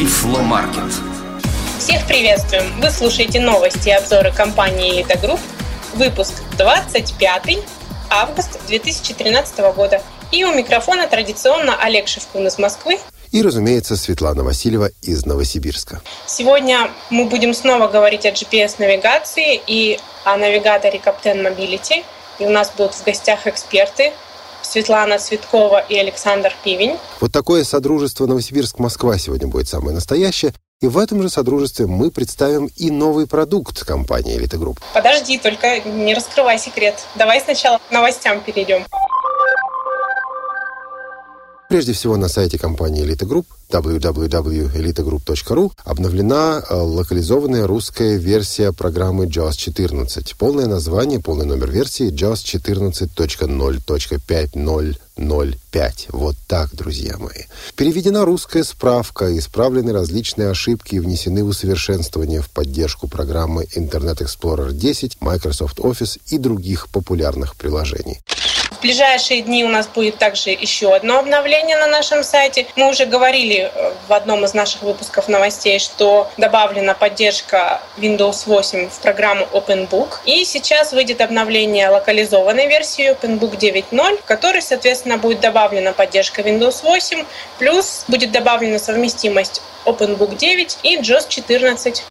Тифломаркет. Всех приветствуем! Вы слушаете новости и обзоры компании «Элита Групп», выпуск 25 август 2013 года. И у микрофона традиционно Олег Шевкун из Москвы и, разумеется, Светлана Васильева из Новосибирска. Сегодня мы будем снова говорить о GPS-навигации и о навигаторе Captain Mobility. И у нас будут в гостях эксперты Светлана Цветкова и Александр Пивень. Вот такое содружество Новосибирск-Москва сегодня будет самое настоящее. И в этом же содружестве мы представим и новый продукт компании «Элита Групп». Подожди, только не раскрывай секрет. Давай сначала к новостям перейдем. Прежде всего на сайте компании «Элита Групп» www.elitagroup.ru обновлена э, локализованная русская версия программы JAWS 14. Полное название, полный номер версии JAWS 14.0.5005. Вот так, друзья мои. Переведена русская справка, исправлены различные ошибки и внесены усовершенствования в поддержку программы Internet Explorer 10, Microsoft Office и других популярных приложений. В ближайшие дни у нас будет также еще одно обновление на нашем сайте. Мы уже говорили э, в одном из наших выпусков новостей, что добавлена поддержка Windows 8 в программу OpenBook. И сейчас выйдет обновление локализованной версии OpenBook 9.0, в которой, соответственно, будет добавлена поддержка Windows 8, плюс будет добавлена совместимость OpenBook 9 и JOS 14.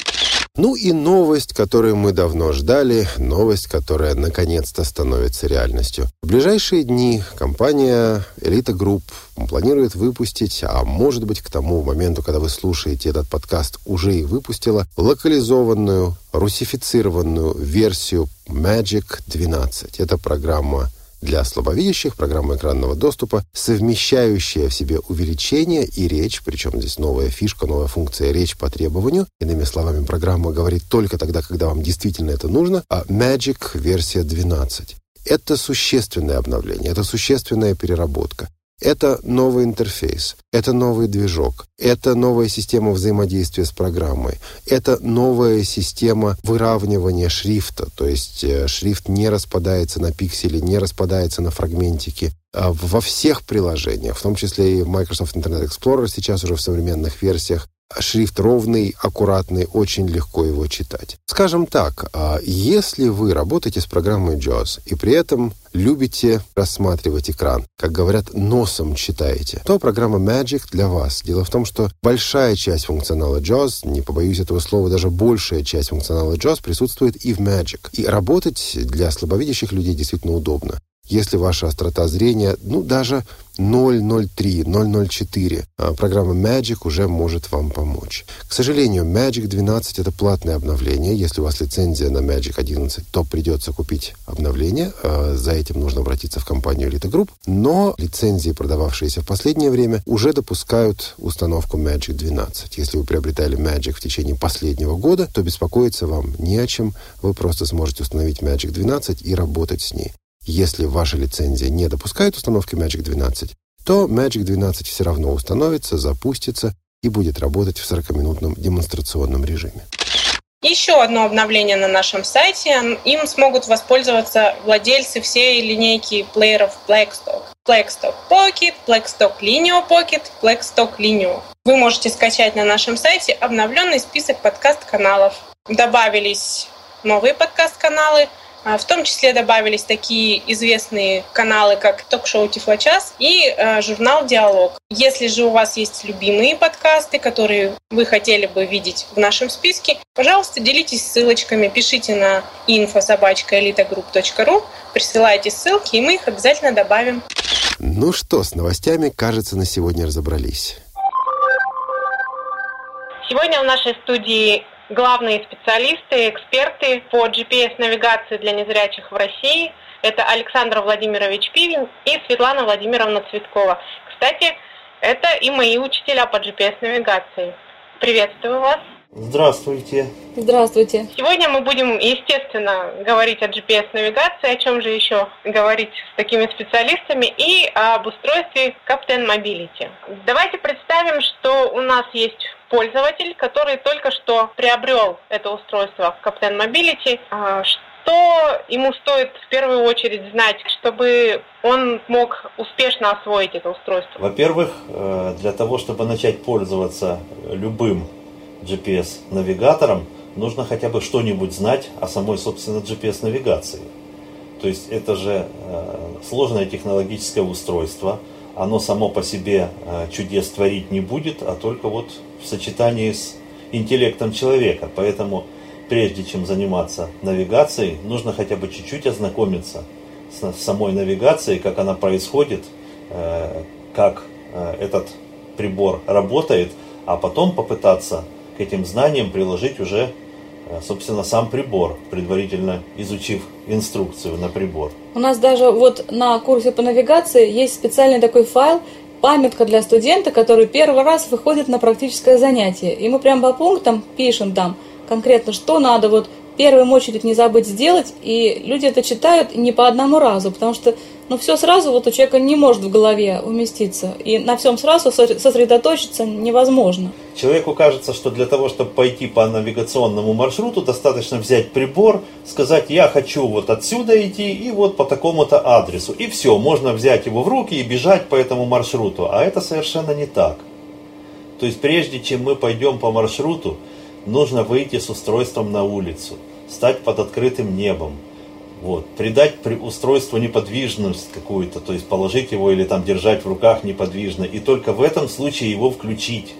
Ну и новость, которую мы давно ждали, новость, которая наконец-то становится реальностью. В ближайшие дни компания Elite Group планирует выпустить, а может быть к тому моменту, когда вы слушаете этот подкаст, уже и выпустила локализованную, русифицированную версию Magic 12. Это программа для слабовидящих, программа экранного доступа, совмещающая в себе увеличение и речь, причем здесь новая фишка, новая функция речь по требованию. Иными словами, программа говорит только тогда, когда вам действительно это нужно, а Magic версия 12. Это существенное обновление, это существенная переработка. Это новый интерфейс, это новый движок, это новая система взаимодействия с программой, это новая система выравнивания шрифта, то есть э, шрифт не распадается на пиксели, не распадается на фрагментики. А во всех приложениях, в том числе и Microsoft Internet Explorer сейчас уже в современных версиях, шрифт ровный, аккуратный, очень легко его читать. Скажем так, а если вы работаете с программой JAWS и при этом любите рассматривать экран, как говорят, носом читаете, то программа Magic для вас. Дело в том, что большая часть функционала JAWS, не побоюсь этого слова, даже большая часть функционала JAWS присутствует и в Magic. И работать для слабовидящих людей действительно удобно. Если ваша острота зрения, ну, даже 003, 004, а программа Magic уже может вам помочь. К сожалению, Magic 12 это платное обновление. Если у вас лицензия на Magic 11, то придется купить обновление. А за этим нужно обратиться в компанию Elite Group. Но лицензии, продававшиеся в последнее время, уже допускают установку Magic 12. Если вы приобретали Magic в течение последнего года, то беспокоиться вам не о чем. Вы просто сможете установить Magic 12 и работать с ней. Если ваша лицензия не допускает установки Magic 12, то Magic 12 все равно установится, запустится и будет работать в 40-минутном демонстрационном режиме. Еще одно обновление на нашем сайте. Им смогут воспользоваться владельцы всей линейки плееров Blackstock. Blackstock Pocket, Blackstock Lineo Pocket, Blackstock Lineo. Вы можете скачать на нашем сайте обновленный список подкаст-каналов. Добавились новые подкаст-каналы – в том числе добавились такие известные каналы, как ток-шоу Тифлочас и э, журнал Диалог. Если же у вас есть любимые подкасты, которые вы хотели бы видеть в нашем списке, пожалуйста, делитесь ссылочками, пишите на info.elitagroup.ru, присылайте ссылки, и мы их обязательно добавим. Ну что, с новостями, кажется, на сегодня разобрались. Сегодня в нашей студии главные специалисты, эксперты по GPS-навигации для незрячих в России. Это Александр Владимирович Пивень и Светлана Владимировна Цветкова. Кстати, это и мои учителя по GPS-навигации. Приветствую вас. Здравствуйте. Здравствуйте. Сегодня мы будем, естественно, говорить о GPS-навигации, о чем же еще говорить с такими специалистами, и об устройстве Captain Mobility. Давайте представим, что у нас есть пользователь, который только что приобрел это устройство Captain Mobility. А, что ему стоит в первую очередь знать, чтобы он мог успешно освоить это устройство? Во-первых, э, для того, чтобы начать пользоваться любым GPS-навигатором, нужно хотя бы что-нибудь знать о самой, собственно, GPS-навигации. То есть это же э, сложное технологическое устройство, оно само по себе э, чудес творить не будет, а только вот в сочетании с интеллектом человека. Поэтому прежде чем заниматься навигацией, нужно хотя бы чуть-чуть ознакомиться с самой навигацией, как она происходит, э, как этот прибор работает, а потом попытаться к этим знаниям приложить уже Э, собственно, сам прибор, предварительно изучив инструкцию на прибор. У нас даже вот на курсе по навигации есть специальный такой файл, памятка для студента, который первый раз выходит на практическое занятие. И мы прям по пунктам пишем там конкретно, что надо вот в первую очередь не забыть сделать. И люди это читают не по одному разу, потому что но все сразу вот у человека не может в голове уместиться. И на всем сразу сосредоточиться невозможно. Человеку кажется, что для того, чтобы пойти по навигационному маршруту, достаточно взять прибор, сказать, я хочу вот отсюда идти и вот по такому-то адресу. И все, можно взять его в руки и бежать по этому маршруту. А это совершенно не так. То есть прежде чем мы пойдем по маршруту, нужно выйти с устройством на улицу, стать под открытым небом, вот. Придать при устройству неподвижность какую-то, то есть положить его или там держать в руках неподвижно, и только в этом случае его включить.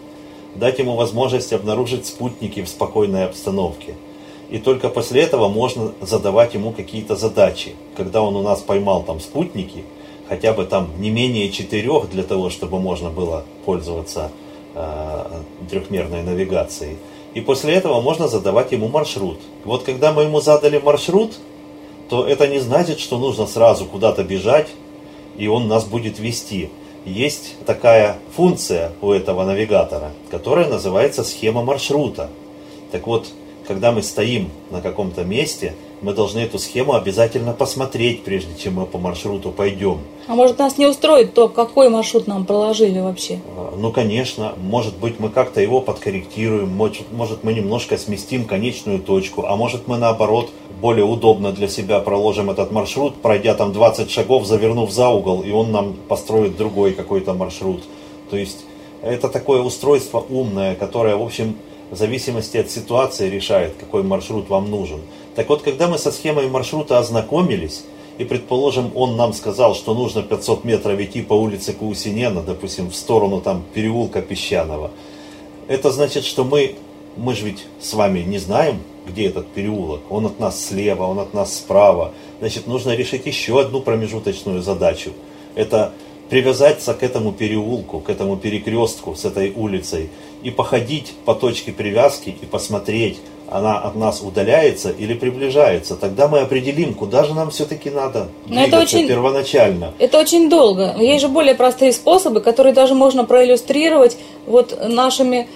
Дать ему возможность обнаружить спутники в спокойной обстановке. И только после этого можно задавать ему какие-то задачи. Когда он у нас поймал там спутники, хотя бы там не менее четырех для того, чтобы можно было пользоваться э, трехмерной навигацией. И после этого можно задавать ему маршрут. Вот когда мы ему задали маршрут, то это не значит, что нужно сразу куда-то бежать, и он нас будет вести. Есть такая функция у этого навигатора, которая называется схема маршрута. Так вот, когда мы стоим на каком-то месте, мы должны эту схему обязательно посмотреть, прежде чем мы по маршруту пойдем. А может нас не устроит то, какой маршрут нам проложили вообще? А, ну, конечно. Может быть, мы как-то его подкорректируем, может, может мы немножко сместим конечную точку, а может мы наоборот более удобно для себя проложим этот маршрут, пройдя там 20 шагов, завернув за угол, и он нам построит другой какой-то маршрут. То есть это такое устройство умное, которое, в общем, в зависимости от ситуации решает, какой маршрут вам нужен. Так вот, когда мы со схемой маршрута ознакомились, и, предположим, он нам сказал, что нужно 500 метров идти по улице Каусинена, допустим, в сторону там переулка Песчаного, это значит, что мы, мы же ведь с вами не знаем, где этот переулок. Он от нас слева, он от нас справа. Значит, нужно решить еще одну промежуточную задачу. Это привязаться к этому переулку, к этому перекрестку с этой улицей и походить по точке привязки и посмотреть, она от нас удаляется или приближается. Тогда мы определим, куда же нам все-таки надо Но это очень, первоначально. Это очень долго. Есть же более простые способы, которые даже можно проиллюстрировать вот нашими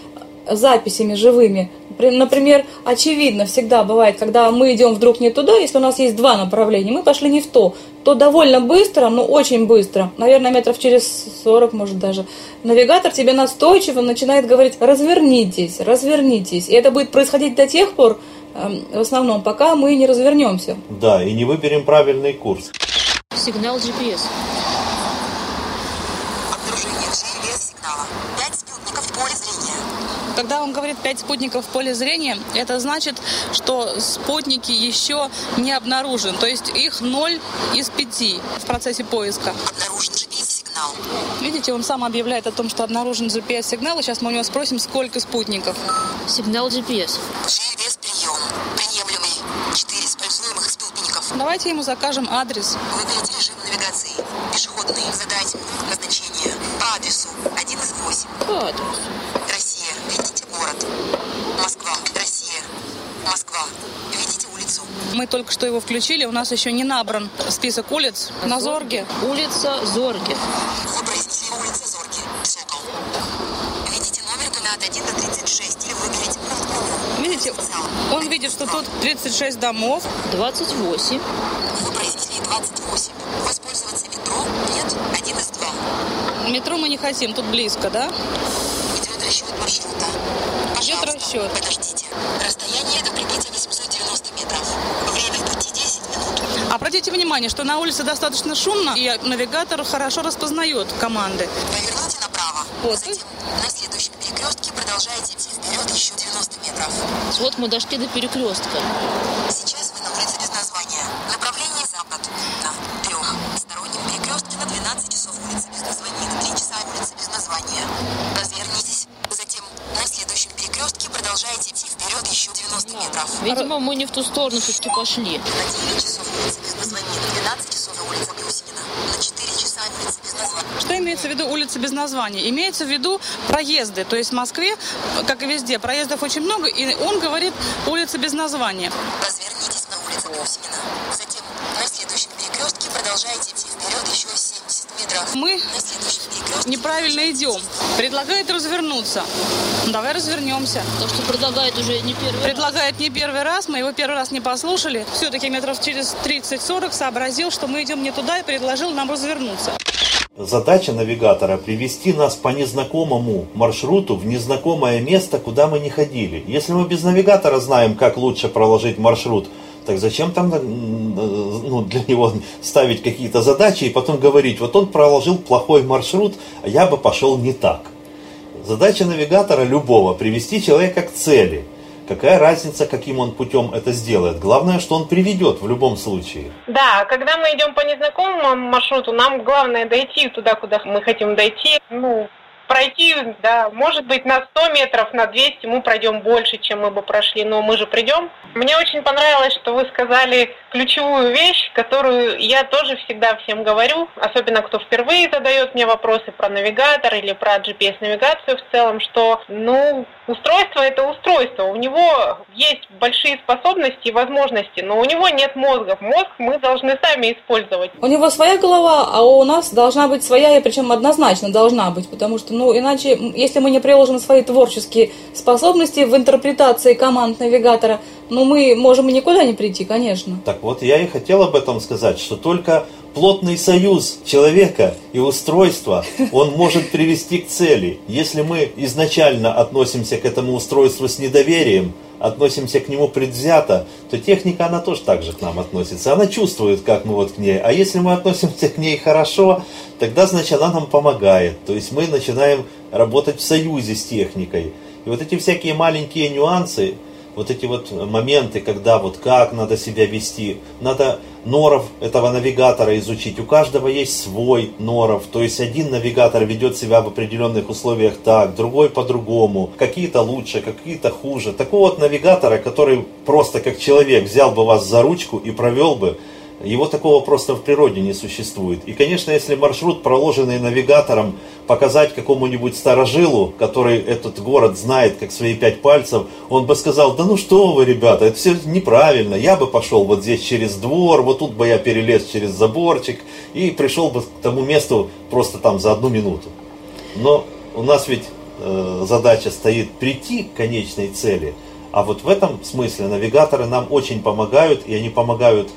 записями живыми. Например, очевидно всегда бывает, когда мы идем вдруг не туда, если у нас есть два направления, мы пошли не в то, то довольно быстро, ну очень быстро, наверное, метров через 40, может даже, навигатор тебе настойчиво начинает говорить «развернитесь, развернитесь». И это будет происходить до тех пор, эм, в основном, пока мы не развернемся. Да, и не выберем правильный курс. Сигнал GPS. Когда он говорит 5 спутников в поле зрения, это значит, что спутники еще не обнаружены. То есть их 0 из 5 в процессе поиска. Обнаружен GPS-сигнал. Видите, он сам объявляет о том, что обнаружен GPS-сигнал. И сейчас мы у него спросим, сколько спутников. Сигнал GPS. GPS прием. Приемлемый. 4 используемых спутников. Давайте ему закажем адрес. Выберите режим навигации. Пешеходный. Задать назначение. По адресу 1 из 8. По адресу. Москва, Россия, Москва. Видите улицу? Мы только что его включили, у нас еще не набран список улиц на Зорге. Улица Зорге. Вы произнесли улица Зорге, Сокол. Видите номер от 1 до 36 или выберите пункт Видите, он видит, что тут 36 домов. 28. Вы произнесли 28. Воспользоваться метро? Нет, один из два. Метро мы не хотим, тут близко, да? Идет расчет маршрута. Идет расчет. Подождите. Расстояние до прибытия 890 метров. Время в пути 10 обратите внимание, что на улице достаточно шумно, и навигатор хорошо распознает команды. Поверните направо. Вот. Затем на следующем перекрестке продолжаете идти вперед еще 90 метров. Вот мы дошли до перекрестка. Сейчас вы на улице без названия. Направление запад. На трехстороннем перекрестке на 12 часов улица без названия, на 3 часа улица без названия. Развернитесь. Затем на следующем перекрестке продолжаете идти вперед еще 90 метров. Видимо, мы не в ту сторону все-таки пошли. На имеется в виду улицы без названия? Имеется в виду проезды. То есть в Москве, как и везде, проездов очень много, и он говорит улицы без названия. Развернитесь на улице Брюсинина. Затем на следующем перекрестке продолжаете идти вперед еще 70 метров. Мы неправильно идем. Предлагает развернуться. Ну, Давай развернемся. Так что предлагает уже не первый раз. Предлагает не первый раз, мы его первый раз не послушали. Все-таки метров через 30-40 сообразил, что мы идем не туда и предложил нам развернуться. Задача навигатора – привести нас по незнакомому маршруту в незнакомое место, куда мы не ходили. Если мы без навигатора знаем, как лучше проложить маршрут, так зачем там э, ну, для него ставить какие-то задачи и потом говорить, вот он проложил плохой маршрут, а я бы пошел не так. Задача навигатора любого – привести человека к цели. Какая разница, каким он путем это сделает? Главное, что он приведет в любом случае. Да, когда мы идем по незнакомому маршруту, нам главное дойти туда, куда мы хотим дойти. Ну, пройти, да, может быть, на 100 метров, на 200 мы пройдем больше, чем мы бы прошли, но мы же придем. Мне очень понравилось, что вы сказали ключевую вещь, которую я тоже всегда всем говорю, особенно кто впервые задает мне вопросы про навигатор или про GPS-навигацию в целом, что, ну, устройство это устройство, у него есть большие способности и возможности, но у него нет мозга. Мозг мы должны сами использовать. У него своя голова, а у нас должна быть своя, и причем однозначно должна быть, потому что, ну, иначе, если мы не приложим свои творческие способности в интерпретации команд навигатора, ну, мы можем и никуда не прийти, конечно. Так вот, я и хотел об этом сказать, что только плотный союз человека и устройства, он может привести к цели. Если мы изначально относимся к этому устройству с недоверием, относимся к нему предвзято, то техника, она тоже так же к нам относится. Она чувствует, как мы вот к ней. А если мы относимся к ней хорошо, тогда, значит, она нам помогает. То есть мы начинаем работать в союзе с техникой. И вот эти всякие маленькие нюансы, вот эти вот моменты, когда вот как надо себя вести, надо норов этого навигатора изучить. У каждого есть свой норов, то есть один навигатор ведет себя в определенных условиях так, другой по-другому, какие-то лучше, какие-то хуже. Такого вот навигатора, который просто как человек взял бы вас за ручку и провел бы, его такого просто в природе не существует. И, конечно, если маршрут, проложенный навигатором, показать какому-нибудь старожилу, который этот город знает как свои пять пальцев, он бы сказал, да ну что вы, ребята, это все неправильно, я бы пошел вот здесь через двор, вот тут бы я перелез через заборчик и пришел бы к тому месту просто там за одну минуту. Но у нас ведь э, задача стоит прийти к конечной цели, а вот в этом смысле навигаторы нам очень помогают, и они помогают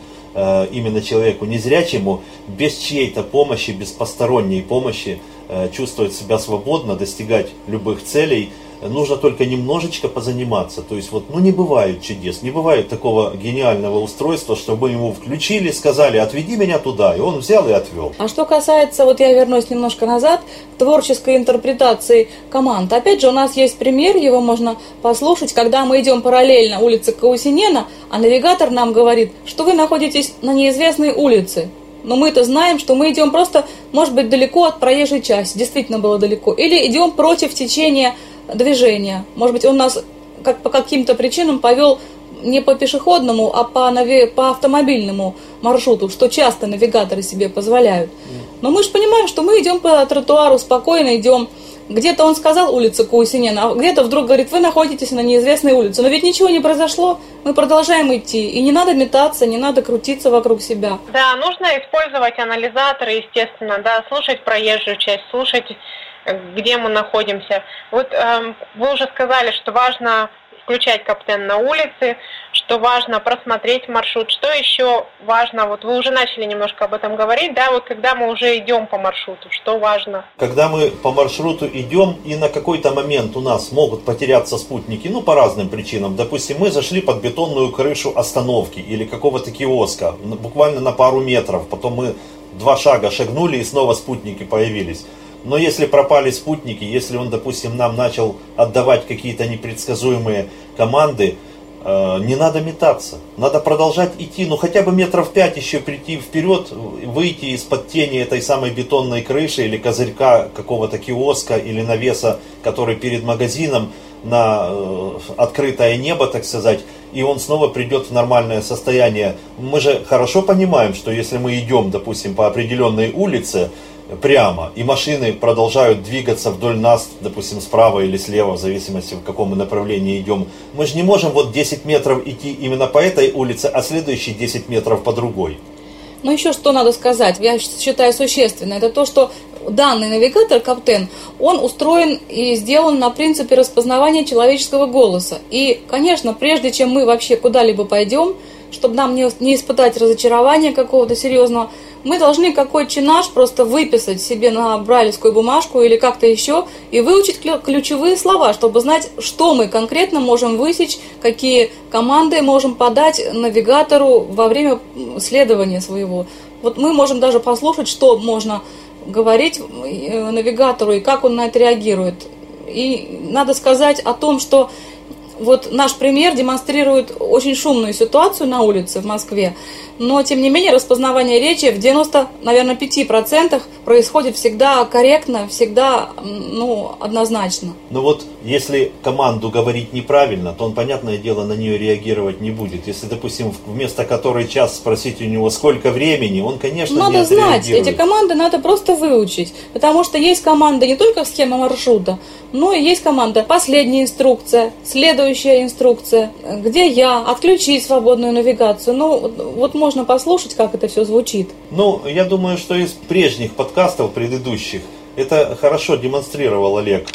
именно человеку незрячему без чьей-то помощи, без посторонней помощи э, чувствовать себя свободно, достигать любых целей. Нужно только немножечко позаниматься. То есть вот, ну не бывает чудес, не бывает такого гениального устройства, чтобы ему включили, сказали, отведи меня туда, и он взял и отвел. А что касается, вот я вернусь немножко назад, творческой интерпретации команд. Опять же, у нас есть пример, его можно послушать, когда мы идем параллельно улице Каусинена, а навигатор нам говорит, что вы находитесь на неизвестной улице. Но мы-то знаем, что мы идем просто, может быть, далеко от проезжей части, действительно было далеко. Или идем против течения движения. Может быть, он нас как, по каким-то причинам повел не по пешеходному, а по, нави- по автомобильному маршруту, что часто навигаторы себе позволяют. Но мы же понимаем, что мы идем по тротуару, спокойно идем. Где-то он сказал улица Каусинена, а где-то вдруг говорит, вы находитесь на неизвестной улице. Но ведь ничего не произошло, мы продолжаем идти. И не надо метаться, не надо крутиться вокруг себя. Да, нужно использовать анализаторы, естественно, да, слушать проезжую часть, слушать, где мы находимся. Вот эм, вы уже сказали, что важно включать каптен на улице, что важно просмотреть маршрут, что еще важно, вот вы уже начали немножко об этом говорить, да, вот когда мы уже идем по маршруту, что важно? Когда мы по маршруту идем и на какой-то момент у нас могут потеряться спутники, ну по разным причинам, допустим, мы зашли под бетонную крышу остановки или какого-то киоска, буквально на пару метров, потом мы два шага шагнули и снова спутники появились. Но если пропали спутники, если он, допустим, нам начал отдавать какие-то непредсказуемые команды, э, не надо метаться. Надо продолжать идти, ну хотя бы метров пять еще прийти вперед, выйти из-под тени этой самой бетонной крыши или козырька какого-то киоска или навеса, который перед магазином на э, открытое небо, так сказать, и он снова придет в нормальное состояние. Мы же хорошо понимаем, что если мы идем, допустим, по определенной улице, прямо, и машины продолжают двигаться вдоль нас, допустим, справа или слева, в зависимости, в каком мы направлении идем. Мы же не можем вот 10 метров идти именно по этой улице, а следующие 10 метров по другой. Ну еще что надо сказать, я считаю существенно, это то, что данный навигатор Каптен, он устроен и сделан на принципе распознавания человеческого голоса. И, конечно, прежде чем мы вообще куда-либо пойдем, чтобы нам не, не испытать разочарования какого-то серьезного, мы должны какой чинаж просто выписать себе на брайлевскую бумажку или как-то еще и выучить ключевые слова, чтобы знать, что мы конкретно можем высечь, какие команды можем подать навигатору во время следования своего. Вот мы можем даже послушать, что можно говорить э, навигатору и как он на это реагирует. И надо сказать о том, что вот наш пример демонстрирует очень шумную ситуацию на улице в Москве но тем не менее распознавание речи в 90, наверное, 5% происходит всегда корректно, всегда ну, однозначно. Ну вот, если команду говорить неправильно, то он, понятное дело, на нее реагировать не будет. Если, допустим, вместо которой час спросить у него, сколько времени, он, конечно, надо не знать, эти команды надо просто выучить, потому что есть команда не только схема маршрута, но и есть команда последняя инструкция, следующая инструкция, где я, отключить свободную навигацию. Ну, вот можно послушать, как это все звучит. Ну, я думаю, что из прежних подкастов предыдущих это хорошо демонстрировал Олег.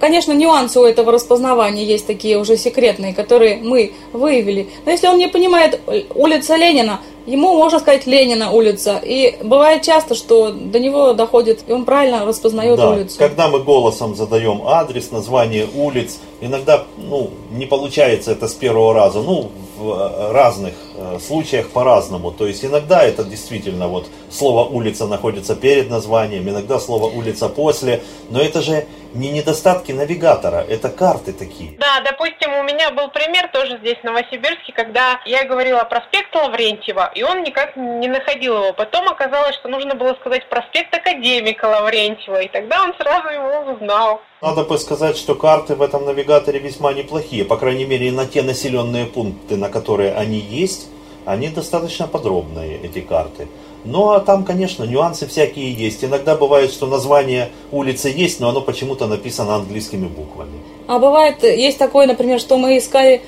Конечно, нюансы у этого распознавания есть такие уже секретные, которые мы выявили. Но если он не понимает улица Ленина, ему можно сказать Ленина улица. И бывает часто, что до него доходит, и он правильно распознает да, улицу. Когда мы голосом задаем адрес, название улиц, иногда ну, не получается это с первого раза. Ну, в э, разных случаях по-разному. То есть иногда это действительно вот слово улица находится перед названием, иногда слово улица после. Но это же не недостатки навигатора, это карты такие. Да, допустим, у меня был пример тоже здесь, в Новосибирске, когда я говорила проспект Лаврентьева, и он никак не находил его. Потом оказалось, что нужно было сказать проспект Академика Лаврентьева, и тогда он сразу его узнал. Надо бы сказать, что карты в этом навигаторе весьма неплохие, по крайней мере на те населенные пункты, на которые они есть, они достаточно подробные, эти карты. Ну а там, конечно, нюансы всякие есть. Иногда бывает, что название улицы есть, но оно почему-то написано английскими буквами. А бывает, есть такое, например, что мы искали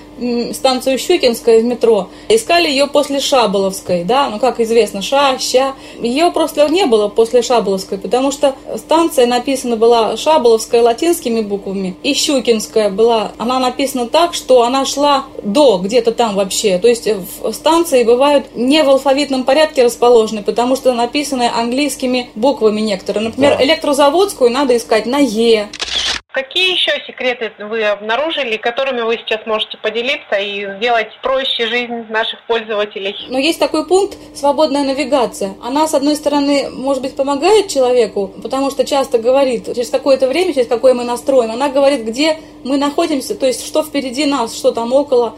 станцию Щукинская в метро, искали ее после Шаболовской, да, ну как известно, Ша, Ща. Ее просто не было после Шаболовской, потому что станция написана была Шаболовская латинскими буквами, и Щукинская была, она написана так, что она шла до, где-то там вообще. То есть станции бывают не в алфавитном порядке расположены, потому что написаны английскими буквами некоторые. Например, да. электрозаводскую надо искать на Е. Какие еще секреты вы обнаружили, которыми вы сейчас можете поделиться и сделать проще жизнь наших пользователей? Но есть такой пункт «свободная навигация». Она, с одной стороны, может быть, помогает человеку, потому что часто говорит, через какое-то время, через какое мы настроим, она говорит, где мы находимся, то есть что впереди нас, что там около,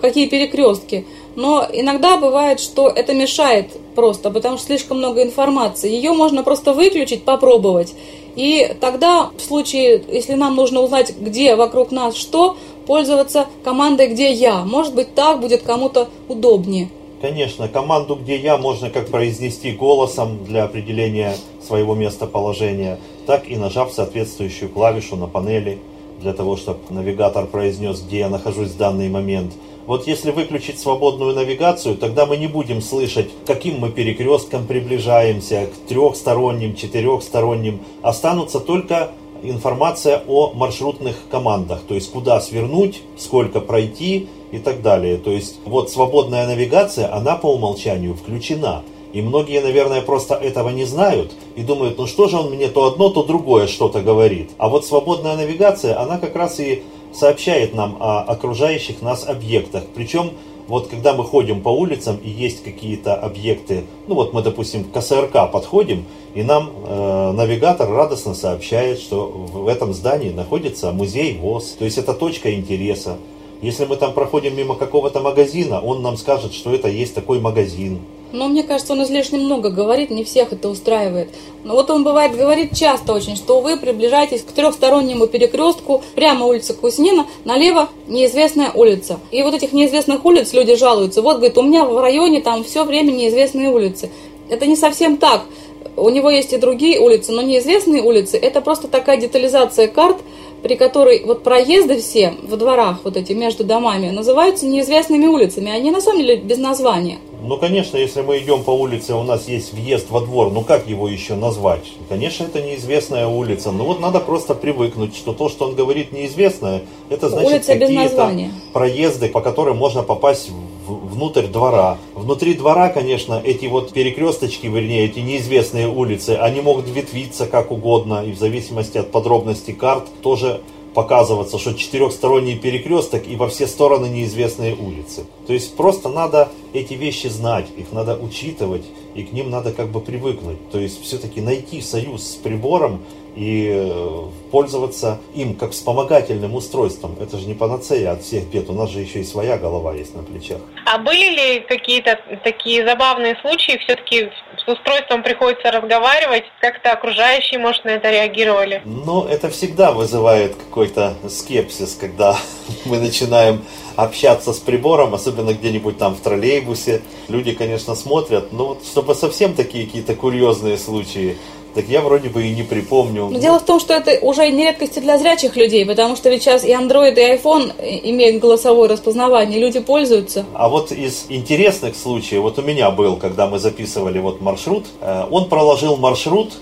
какие перекрестки. Но иногда бывает, что это мешает просто, потому что слишком много информации. Ее можно просто выключить, попробовать и тогда, в случае, если нам нужно узнать, где вокруг нас что, пользоваться командой «Где я». Может быть, так будет кому-то удобнее. Конечно, команду «Где я» можно как произнести голосом для определения своего местоположения, так и нажав соответствующую клавишу на панели для того, чтобы навигатор произнес, где я нахожусь в данный момент – вот если выключить свободную навигацию, тогда мы не будем слышать, каким мы перекрестком приближаемся, к трехсторонним, четырехсторонним. Останутся только информация о маршрутных командах, то есть куда свернуть, сколько пройти и так далее. То есть вот свободная навигация, она по умолчанию включена. И многие, наверное, просто этого не знают и думают, ну что же он мне то одно, то другое что-то говорит. А вот свободная навигация, она как раз и сообщает нам о окружающих нас объектах. Причем вот когда мы ходим по улицам и есть какие-то объекты, ну вот мы, допустим, к КСРК подходим, и нам э, навигатор радостно сообщает, что в этом здании находится музей ВОЗ, то есть это точка интереса. Если мы там проходим мимо какого-то магазина, он нам скажет, что это есть такой магазин. Но мне кажется, он излишне много говорит, не всех это устраивает. Но вот он бывает говорит часто очень, что вы приближаетесь к трехстороннему перекрестку, прямо улица Куснина, налево неизвестная улица. И вот этих неизвестных улиц люди жалуются. Вот, говорит, у меня в районе там все время неизвестные улицы. Это не совсем так. У него есть и другие улицы, но неизвестные улицы – это просто такая детализация карт, при которой вот проезды все в дворах, вот эти между домами, называются неизвестными улицами. Они на самом деле без названия. Ну, конечно, если мы идем по улице, у нас есть въезд во двор, ну как его еще назвать? Конечно, это неизвестная улица. Но вот надо просто привыкнуть, что то, что он говорит неизвестное, это значит какие-то проезды, по которым можно попасть в, внутрь двора. Внутри двора, конечно, эти вот перекресточки, вернее, эти неизвестные улицы, они могут ветвиться как угодно, и в зависимости от подробностей карт тоже показываться, что четырехсторонний перекресток и во все стороны неизвестные улицы. То есть просто надо эти вещи знать, их надо учитывать и к ним надо как бы привыкнуть. То есть все-таки найти союз с прибором и э, пользоваться им как вспомогательным устройством. Это же не панацея от всех бед, у нас же еще и своя голова есть на плечах. А были ли какие-то такие забавные случаи, все-таки с устройством приходится разговаривать, как-то окружающие, может, на это реагировали? Ну, это всегда вызывает какой-то скепсис, когда мы начинаем общаться с прибором, особенно где-нибудь там в троллейбусе. Люди, конечно, смотрят, но вот чтобы совсем такие какие-то курьезные случаи, так я вроде бы и не припомню. Но дело в том, что это уже не редкости для зрячих людей, потому что ведь сейчас и Android, и iPhone имеют голосовое распознавание, люди пользуются. А вот из интересных случаев, вот у меня был, когда мы записывали вот маршрут, э, он проложил маршрут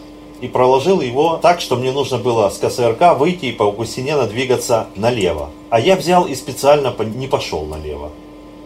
и проложил его так, что мне нужно было с КСРК выйти и по Укусинена двигаться налево. А я взял и специально не пошел налево.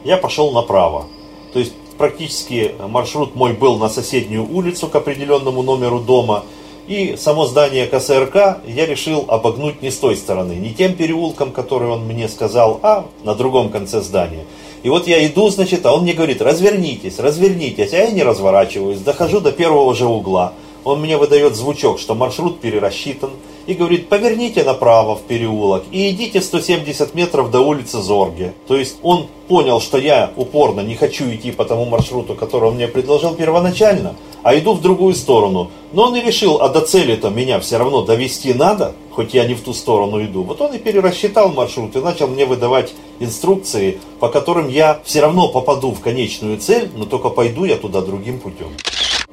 Я пошел направо. То есть практически маршрут мой был на соседнюю улицу к определенному номеру дома. И само здание КСРК я решил обогнуть не с той стороны, не тем переулком, который он мне сказал, а на другом конце здания. И вот я иду, значит, а он мне говорит, развернитесь, развернитесь, а я не разворачиваюсь, дохожу до первого же угла. Он мне выдает звучок, что маршрут перерасчитан, и говорит, поверните направо в переулок и идите 170 метров до улицы Зорге. То есть он понял, что я упорно не хочу идти по тому маршруту, который он мне предложил первоначально, а иду в другую сторону. Но он и решил, а до цели-то меня все равно довести надо, хоть я не в ту сторону иду. Вот он и перерасчитал маршрут и начал мне выдавать инструкции, по которым я все равно попаду в конечную цель, но только пойду я туда другим путем.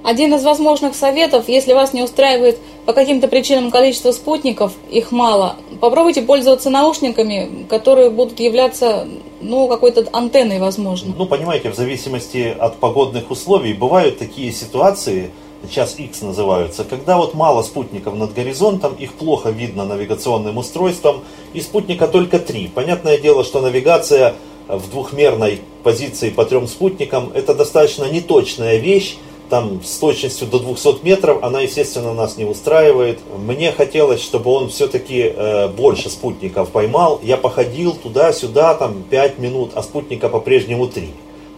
Один из возможных советов, если вас не устраивает по каким-то причинам количество спутников, их мало, попробуйте пользоваться наушниками, которые будут являться ну, какой-то антенной, возможно. Ну, понимаете, в зависимости от погодных условий бывают такие ситуации, час X называются, когда вот мало спутников над горизонтом, их плохо видно навигационным устройством, и спутника только три. Понятное дело, что навигация в двухмерной позиции по трем спутникам это достаточно неточная вещь, там с точностью до 200 метров, она, естественно, нас не устраивает. Мне хотелось, чтобы он все-таки э, больше спутников поймал. Я походил туда-сюда, там 5 минут, а спутника по-прежнему 3.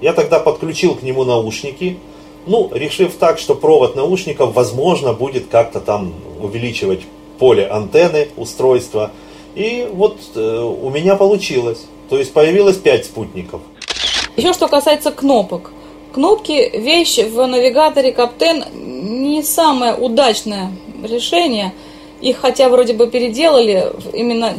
Я тогда подключил к нему наушники, ну, решив так, что провод наушников, возможно, будет как-то там увеличивать поле антенны устройства. И вот э, у меня получилось. То есть появилось 5 спутников. Еще что касается кнопок. Кнопки – вещь в навигаторе Каптен не самое удачное решение. Их хотя вроде бы переделали, именно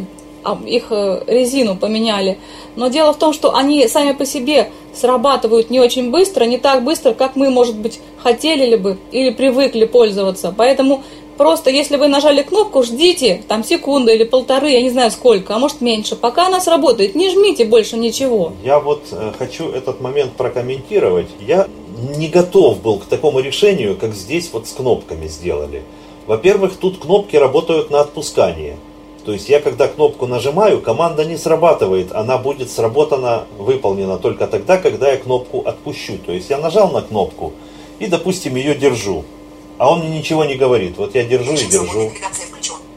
а, их э, резину поменяли. Но дело в том, что они сами по себе срабатывают не очень быстро, не так быстро, как мы, может быть, хотели ли бы или привыкли пользоваться. Поэтому Просто если вы нажали кнопку, ждите там секунду или полторы, я не знаю сколько, а может меньше. Пока она сработает, не жмите больше ничего. Я вот э, хочу этот момент прокомментировать. Я не готов был к такому решению, как здесь вот с кнопками сделали. Во-первых, тут кнопки работают на отпускание. То есть я когда кнопку нажимаю, команда не срабатывает, она будет сработана, выполнена только тогда, когда я кнопку отпущу. То есть я нажал на кнопку и, допустим, ее держу, а он мне ничего не говорит. Вот я держу и держу.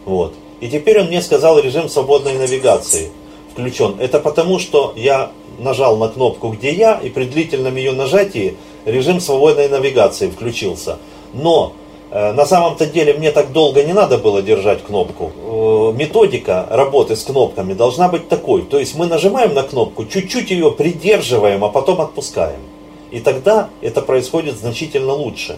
Вот. И теперь он мне сказал режим свободной навигации включен. Это потому, что я нажал на кнопку «Где я?» и при длительном ее нажатии режим свободной навигации включился. Но э, на самом-то деле мне так долго не надо было держать кнопку. Э, методика работы с кнопками должна быть такой. То есть мы нажимаем на кнопку, чуть-чуть ее придерживаем, а потом отпускаем. И тогда это происходит значительно лучше.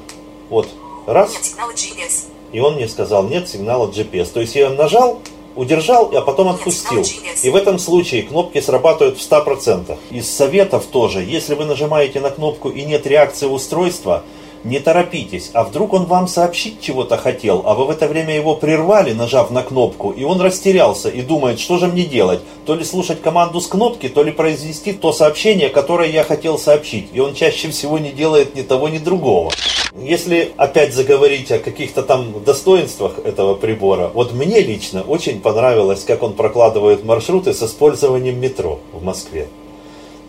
Вот, раз, Нет сигнала GPS. и он мне сказал, нет сигнала GPS. То есть я нажал, удержал, а потом отпустил. И в этом случае кнопки срабатывают в 100%. Из советов тоже, если вы нажимаете на кнопку и нет реакции устройства, не торопитесь, а вдруг он вам сообщить чего-то хотел, а вы в это время его прервали, нажав на кнопку, и он растерялся и думает, что же мне делать, то ли слушать команду с кнопки, то ли произвести то сообщение, которое я хотел сообщить, и он чаще всего не делает ни того, ни другого. Если опять заговорить о каких-то там достоинствах этого прибора, вот мне лично очень понравилось, как он прокладывает маршруты с использованием метро в Москве.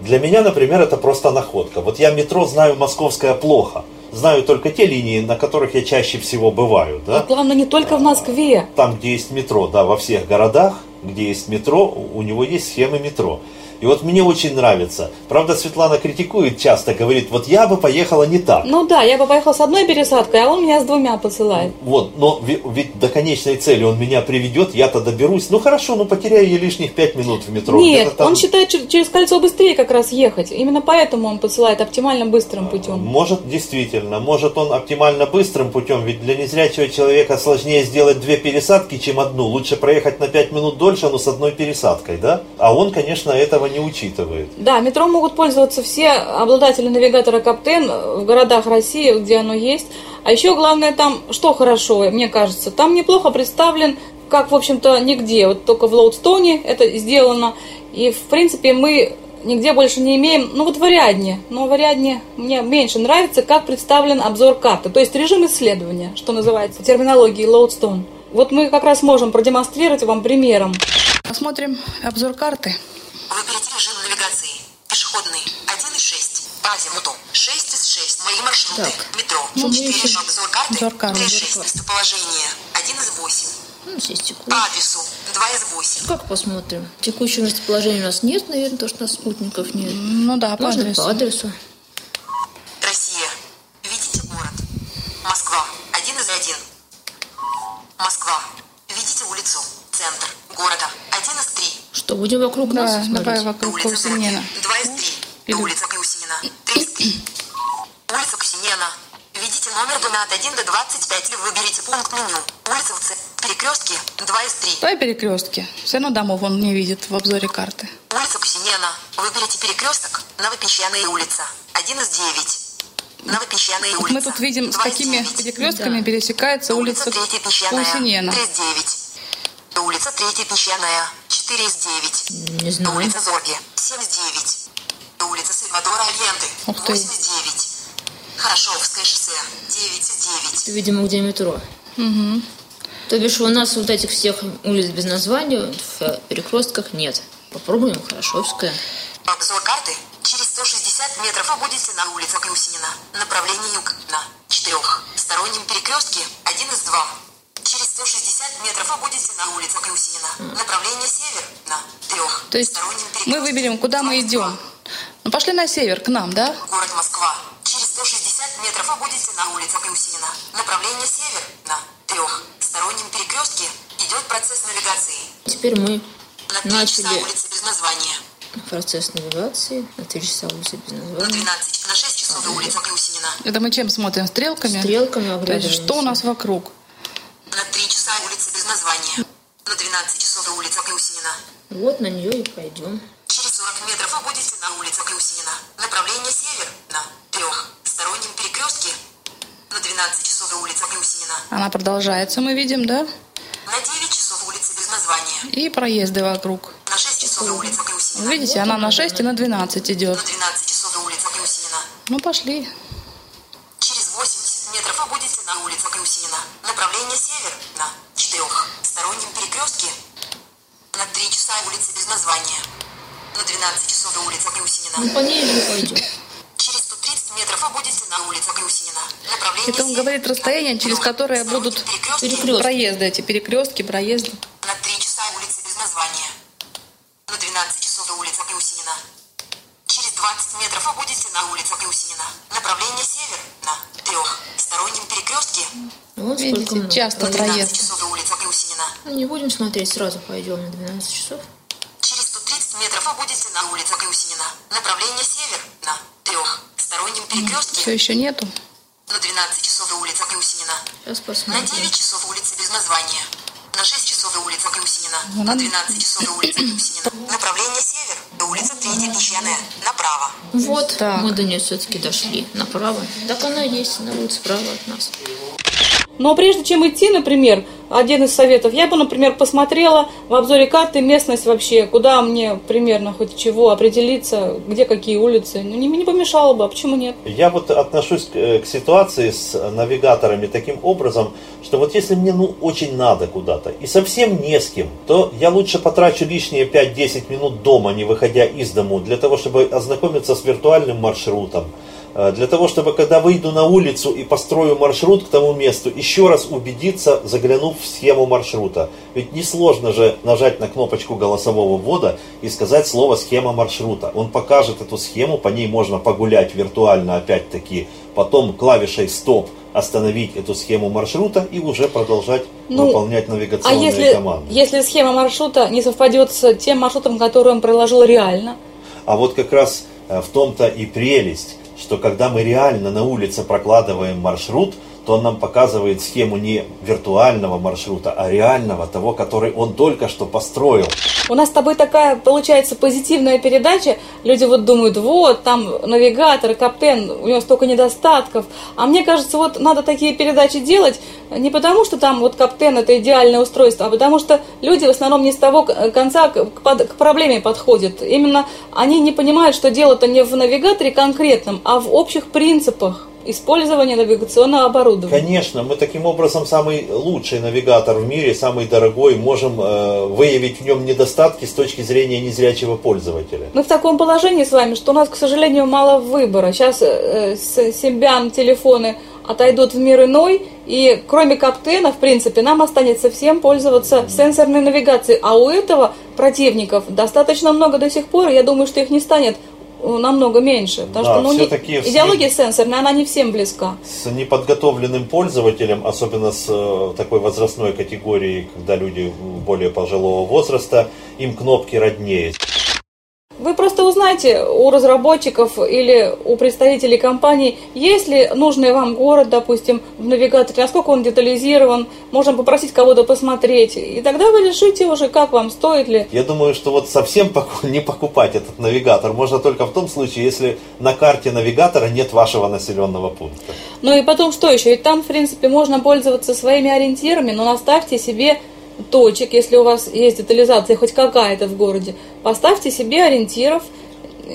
Для меня, например, это просто находка. Вот я метро знаю московское плохо. Знаю только те линии, на которых я чаще всего бываю. А Да? главное, не только в Москве. Там, где есть метро, да, во всех городах, где есть метро, у него есть схемы метро. И вот мне очень нравится. Правда, Светлана критикует часто, говорит, вот я бы поехала не так. Ну да, я бы поехала с одной пересадкой, а он меня с двумя посылает. Вот, но ведь до конечной цели он меня приведет, я-то доберусь. Ну хорошо, ну потеряю я лишних пять минут в метро. Нет, там- он считает чер- через кольцо быстрее как раз ехать. Именно поэтому он посылает оптимально быстрым путем. Может, действительно, может он оптимально быстрым путем, ведь для незрячего человека сложнее сделать две пересадки, чем одну. Лучше проехать на пять минут дольше, но с одной пересадкой, да? А он, конечно, этого не учитывает. Да, метро могут пользоваться все обладатели навигатора Каптен в городах России, где оно есть. А еще главное там, что хорошо, мне кажется, там неплохо представлен, как, в общем-то, нигде. Вот только в Лоудстоне это сделано. И, в принципе, мы нигде больше не имеем, ну вот в Ариадне. Но в Ариадне мне меньше нравится, как представлен обзор карты. То есть режим исследования, что называется, терминологии Лоудстон. Вот мы как раз можем продемонстрировать вам примером. Посмотрим обзор карты. Выберите режим навигации. Пешеходный 1 из 6. По азимуту 6 из 6. Мои маршруты. Так. Метро. Ну, мы 4 ищем обзор карты. обзор карты. 3 из Обзор 6. карты. Местоположение 1 из 8. Ну, сесть секунд. По адресу 2 из 8. Как посмотрим? Текущего местоположения у нас нет, наверное, то, что у нас спутников нет. Ну да, по Можно адресу. по адресу. Россия. Видите город. Москва. 1 из 1. Москва. Видите улицу. Центр. Города. 1 из 3. Что, будем вокруг Да, нас давай смотреть? вокруг Улица. Кусинена. 2 из 3. Иду. Улица Клюсинина. 3 из 3. Улица Кусинена. Введите номер дома от 1 до 25 или выберите пункт меню. Улица в Ц. Перекрестки 2 из 3. Давай перекрестки. Все равно домов он не видит в обзоре карты. Улица Кусинена. Выберите перекресток. Новопесчаная улица. 1 из 9. Новопесчаная Вот улица. мы тут видим, с 2 из какими 9. перекрестками Да. пересекается улица песчаная. Кусинена. 3 из 9. Улица Третья песчаная. 4 из 9. Не знаю. Улица Зорги. 7 из 9. Улица Сальвадора Альенты. Ух ты. 8 из 9. Хорошовское шоссе. 9 из 9. Это, видимо, где метро. То бишь у нас вот этих всех улиц без названия в перекрестках нет. Попробуем Хорошевская. Обзор карты. Через 160 метров вы будете на улице Клюсинина. Направление юг на четырех. Стороннем перекрестке 1 из 2. Через 160 метров вы будете на улице Клюсинина. Направление север на трех. То есть мы выберем, куда мы идем. Ну пошли на север, к нам, да? Город Москва. Через 160 метров вы будете на улице Клюсинина. Направление север на трех. Стороннем перекрестке идет процесс навигации. Теперь мы На 3 часа начали улица без названия. процесс навигации на 3 часа улицы без На названия. 12, на 6 часов улица Клюсинина. Это мы чем смотрим? Стрелками? Стрелками То есть что у нас вокруг? На 3 часа улица без названия. На 12 часов улица Клюсинина. Вот на нее и пойдем. Через 40 метров вы будете на улице Клюсинина. Направление север на трех. Стороннем перекрестке на 12 часов улица Клюсинина. Она продолжается, мы видим, да? На 9 часов улица без названия. И проезды вокруг. На 6 часов улица Клюсинина. Видите, она на 6 и на 12 идет. На 12 часов улица Клюсинина. Ну пошли. Через 80 метров вы будете на улице Клюсинина. Направление север на четырех. Стороннем перекрестке часа улица без названия. На 12 часов улица Клюсинина. Ну, по ней же пойдем. Через 130 метров вы будете на улице Клюсинина. Направление Это он север, говорит расстояние, через которое будут перекрестки. проезды эти, перекрестки, проезды. Часто на 12 проезд. часов до улицы Клюсинина. Ну, не будем смотреть, сразу пойдем на 12 часов. Через 130 метров вы будете на улице Клюсинина. Направление север на трех. Стороннем перекрестке Все еще нету. на 12 часов до улицы Клюсинина. Сейчас На посмотрим. 9 часов улица без названия. На 6 часов до улицы Клюсинина. Ну, На надо- 12 часов до улицы Клюсинина. Направление север. До улицы Третья Песчаная. Направо. Вот, Так. мы до нее все-таки дошли. Направо. Так она есть, она будет справа от нас. Но прежде чем идти, например, один из советов, я бы, например, посмотрела в обзоре карты местность вообще, куда мне примерно хоть чего определиться, где какие улицы. Ну, не, не помешало бы, а почему нет? Я вот отношусь к, э, к ситуации с навигаторами таким образом, что вот если мне ну очень надо куда-то и совсем не с кем, то я лучше потрачу лишние 5-10 минут дома, не выходя из дому, для того, чтобы ознакомиться с виртуальным маршрутом, для того, чтобы когда выйду на улицу и построю маршрут к тому месту, еще раз убедиться, заглянув в схему маршрута. Ведь несложно же нажать на кнопочку голосового ввода и сказать слово «схема маршрута». Он покажет эту схему, по ней можно погулять виртуально опять-таки, потом клавишей «стоп» остановить эту схему маршрута и уже продолжать Ну, выполнять А навигационные если, команды. если схема маршрута не совпадет с тем маршрутом, который он проложил реально? А вот как раз э, в том-то и прелесть, что когда мы реально на улице прокладываем маршрут, то он нам показывает схему не виртуального маршрута, а реального, того, который он только что построил. У нас с тобой такая, получается, позитивная передача. Люди вот думают, вот, там навигатор, каптен, у него столько недостатков. А мне кажется, вот надо такие передачи делать не потому, что там вот каптен это идеальное устройство, а потому что люди в основном не с того конца к под- к проблеме подходят. Именно они не понимают, что дело-то не в навигаторе конкретном, а в общих принципах использования навигационного оборудования. Конечно, мы таким образом самый лучший навигатор в мире, самый дорогой, можем э, выявить в нем недостатки с точки зрения незрячего пользователя. Мы в таком положении с вами, что у нас, к сожалению, мало выбора. Сейчас э, с Symbian телефоны отойдут в мир иной, и кроме каптена, в принципе, нам останется всем пользоваться сенсорной навигацией. А у этого противников достаточно много до сих пор, и я думаю, что их не станет намного меньше. Потому Да, что ну, не- идеология сенсорная, она не всем близка. С неподготовленным пользователем, особенно с э, такой возрастной категорией, когда люди более пожилого возраста, им кнопки роднее. Вы просто узнаете у разработчиков или у представителей компаний, есть ли нужный вам город, допустим, в навигаторе, насколько он детализирован, можно попросить кого-то посмотреть, и тогда вы решите уже, как вам, стоит ли. Я думаю, что вот совсем не покупать этот навигатор можно только в том случае, если на карте навигатора нет вашего населенного пункта. Ну и потом что еще? Ведь там, в принципе, можно пользоваться своими ориентирами, но наставьте себе точек, если у вас есть детализация хоть какая-то в городе, поставьте себе ориентиров,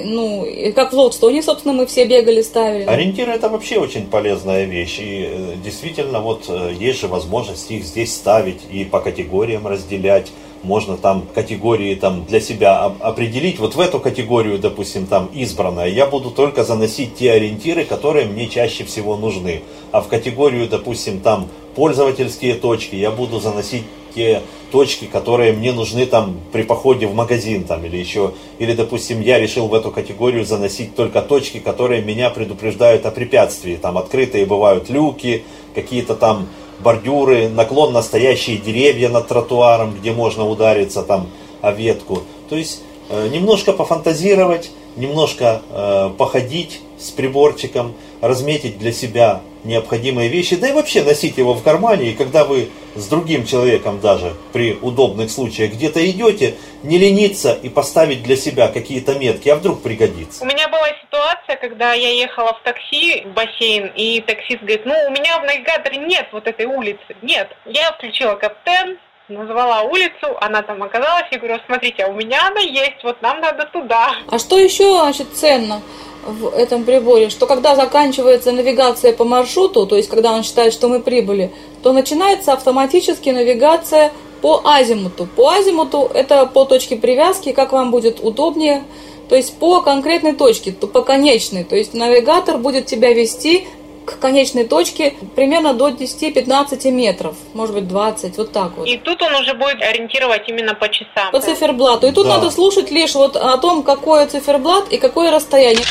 ну, как в Лоудстоне, собственно, мы все бегали, ставили. Ориентиры это вообще очень полезная вещь. И э, действительно, вот э, есть же возможность их здесь ставить и по категориям разделять. Можно там категории там для себя оп- определить. Вот в эту категорию, допустим, там избранная, я буду только заносить те ориентиры, которые мне чаще всего нужны. А в категорию, допустим, там пользовательские точки, я буду заносить те точки, которые мне нужны там при походе в магазин там или еще, или допустим я решил в эту категорию заносить только точки, которые меня предупреждают о препятствии, там открытые бывают люки, какие-то там бордюры, наклонно стоящие деревья над тротуаром, где можно удариться там о ветку. То есть э, немножко пофантазировать, немножко э, походить с приборчиком, разметить для себя необходимые вещи, да и вообще носить его в кармане, и когда вы с другим человеком даже при удобных случаях где-то идете, не лениться и поставить для себя какие-то метки, а вдруг пригодится. У меня была ситуация, когда я ехала в такси в бассейн, и таксист говорит, ну, у меня в навигаторе нет вот этой улицы. Нет. Я включила каптен, назвала улицу, она там оказалась, и говорю, смотрите, а у меня она есть, вот нам надо туда. А что еще, значит, ценно в этом приборе? Что когда заканчивается навигация по маршруту, то есть когда он считает, что мы прибыли, то начинается автоматически навигация по азимуту. По азимуту это по точке привязки, как вам будет удобнее. То есть по конкретной точке, то по конечной. То есть навигатор будет тебя вести к конечной точке примерно до 10-15 метров, может быть 20, вот так вот. И тут он уже будет ориентировать именно по часам. По циферблату. И тут Да. надо слушать лишь вот о том, какое циферблат и какое расстояние.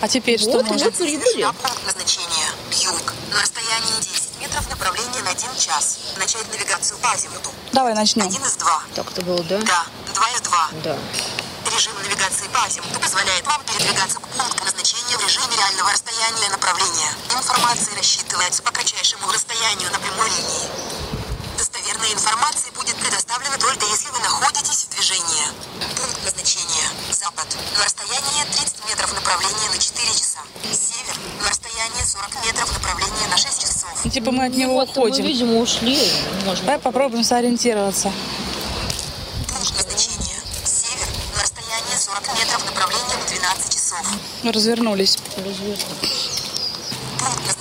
А теперь что Вот, можно? вот прибыли. На пункт назначения. Юг. На расстоянии 10 метров направление на 1 час. Начать навигацию по азимуту. Давай начнем. 1 из 2. Так это было, да? Да. 2 из 2. Да. Режим навигации по азимуту позволяет вам передвигаться к пункту назначения в режиме реального расстояния направления. Информация рассчитывается по кратчайшему расстоянию на прямой линии. Достоверная информация будет предоставлена только если вы находитесь в движении. Пункт назначения. Запад. На расстоянии 30 метров направление на 4 часа. Север. На расстоянии 40 метров направление на 6 часов. Ну, типа мы от него Вот, мы, уходим. видимо, ушли. Можно. Давай попробуем сориентироваться. Пункт назначения. Север. На расстоянии 40 метров направление на 12 часов. Мы развернулись. Пункт назначения.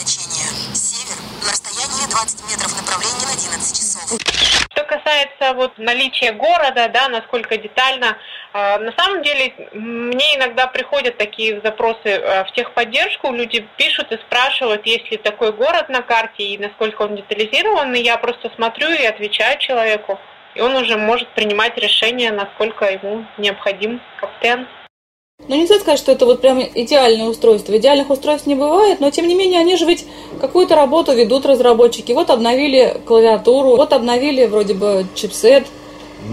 Север. На расстоянии 20 метров направление на 11 часов. Что касается вот наличия города, да, насколько детально, э, на самом деле мне иногда приходят такие запросы э, в техподдержку, люди пишут и спрашивают, есть ли такой город на карте и насколько он детализирован, и я просто смотрю и отвечаю человеку, и он уже может принимать решение, насколько ему необходим каптен. Ну, нельзя сказать, что это вот прям идеальное устройство. Идеальных устройств не бывает, но тем не менее они же ведь какую-то работу ведут разработчики. Вот обновили клавиатуру, вот обновили вроде бы чипсет.